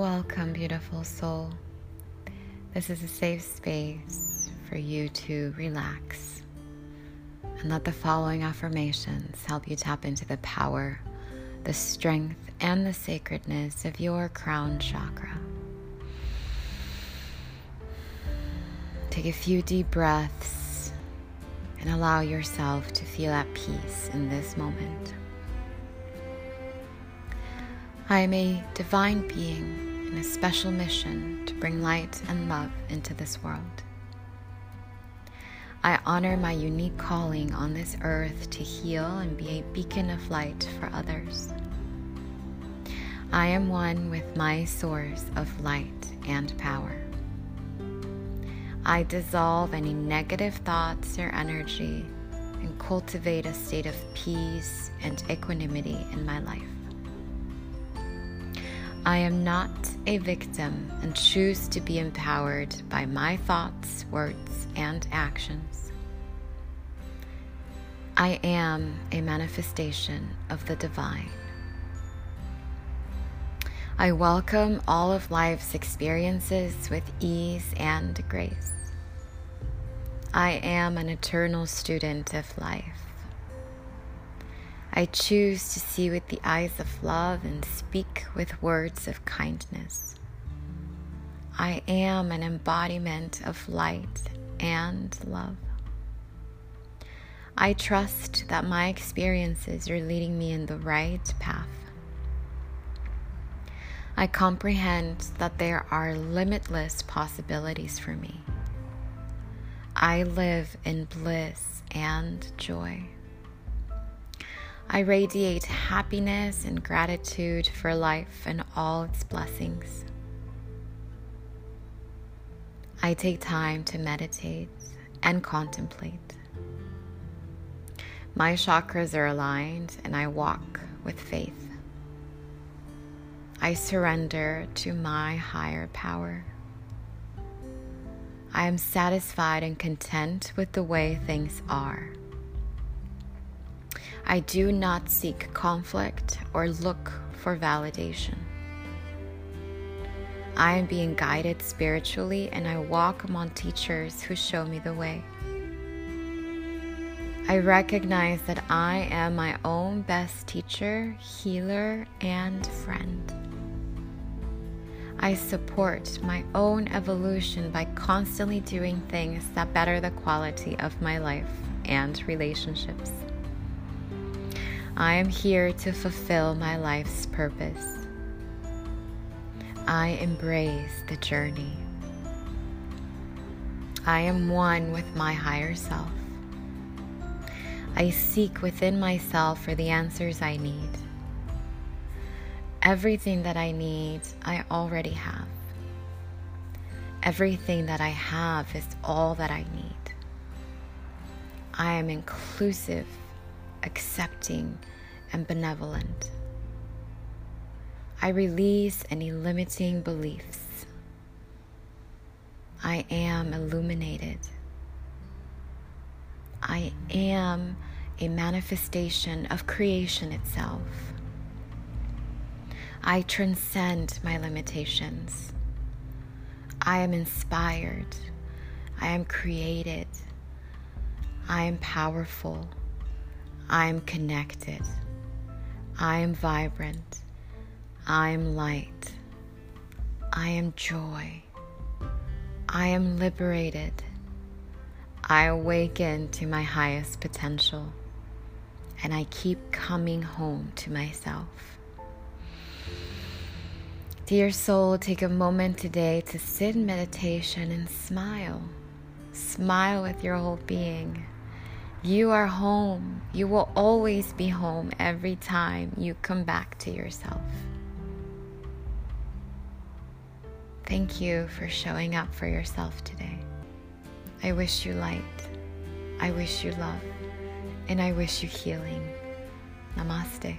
Welcome, beautiful soul. This is a safe space for you to relax and let the following affirmations help you tap into the power, the strength, and the sacredness of your crown chakra. Take a few deep breaths and allow yourself to feel at peace in this moment. I am a divine being a special mission to bring light and love into this world. I honor my unique calling on this earth to heal and be a beacon of light for others. I am one with my source of light and power. I dissolve any negative thoughts or energy and cultivate a state of peace and equanimity in my life. I am not a victim and choose to be empowered by my thoughts, words, and actions. I am a manifestation of the divine. I welcome all of life's experiences with ease and grace. I am an eternal student of life. I choose to see with the eyes of love and speak with words of kindness. I am an embodiment of light and love. I trust that my experiences are leading me in the right path. I comprehend that there are limitless possibilities for me. I live in bliss and joy. I radiate happiness and gratitude for life and all its blessings. I take time to meditate and contemplate. My chakras are aligned and I walk with faith. I surrender to my higher power. I am satisfied and content with the way things are. I do not seek conflict or look for validation. I am being guided spiritually and I walk among teachers who show me the way. I recognize that I am my own best teacher, healer, and friend. I support my own evolution by constantly doing things that better the quality of my life and relationships. I am here to fulfill my life's purpose. I embrace the journey. I am one with my higher self. I seek within myself for the answers I need. Everything that I need, I already have. Everything that I have is all that I need. I am inclusive accepting, and benevolent. I release any limiting beliefs. I am illuminated. I am a manifestation of creation itself. I transcend my limitations. I am inspired. I am created. I am powerful. I am connected. I am vibrant. I am light. I am joy. I am liberated. I awaken to my highest potential. And I keep coming home to myself. Dear soul, take a moment today to sit in meditation and smile. Smile with your whole being. You are home. You will always be home every time you come back to yourself. Thank you for showing up for yourself today. I wish you light. I wish you love. And I wish you healing. Namaste.